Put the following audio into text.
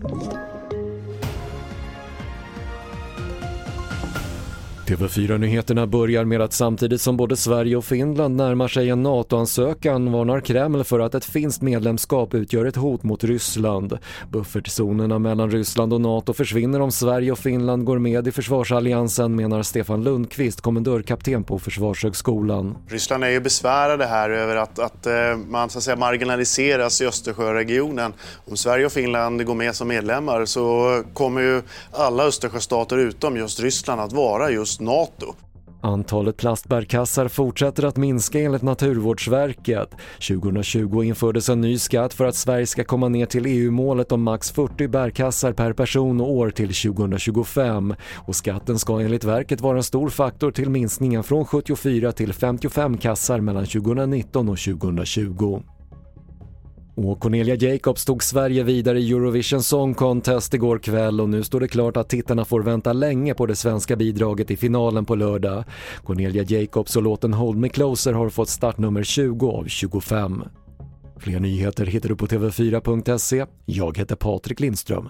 Thank you. TV4-nyheterna börjar med att samtidigt som både Sverige och Finland närmar sig en NATO-ansökan varnar Kreml för att ett finskt medlemskap utgör ett hot mot Ryssland. Buffertzonerna mellan Ryssland och NATO försvinner om Sverige och Finland går med i försvarsalliansen menar Stefan Lundqvist, kommendörkapten på Försvarshögskolan. Ryssland är ju besvärade här över att, att eh, man så att säga, marginaliseras i Östersjöregionen. Om Sverige och Finland går med som medlemmar så kommer ju alla Östersjöstater utom just Ryssland att vara just NATO. Antalet plastbärkassar fortsätter att minska enligt Naturvårdsverket. 2020 infördes en ny skatt för att Sverige ska komma ner till EU-målet om max 40 bärkassar per person och år till 2025. Och skatten ska enligt verket vara en stor faktor till minskningen från 74 till 55 kassar mellan 2019 och 2020. Och Cornelia Jacobs tog Sverige vidare i Eurovision Song Contest igår kväll och nu står det klart att tittarna får vänta länge på det svenska bidraget i finalen på lördag. Cornelia Jacobs och låten Hold Me Closer har fått startnummer 20 av 25. Fler nyheter hittar du på TV4.se. Jag heter Patrik Lindström.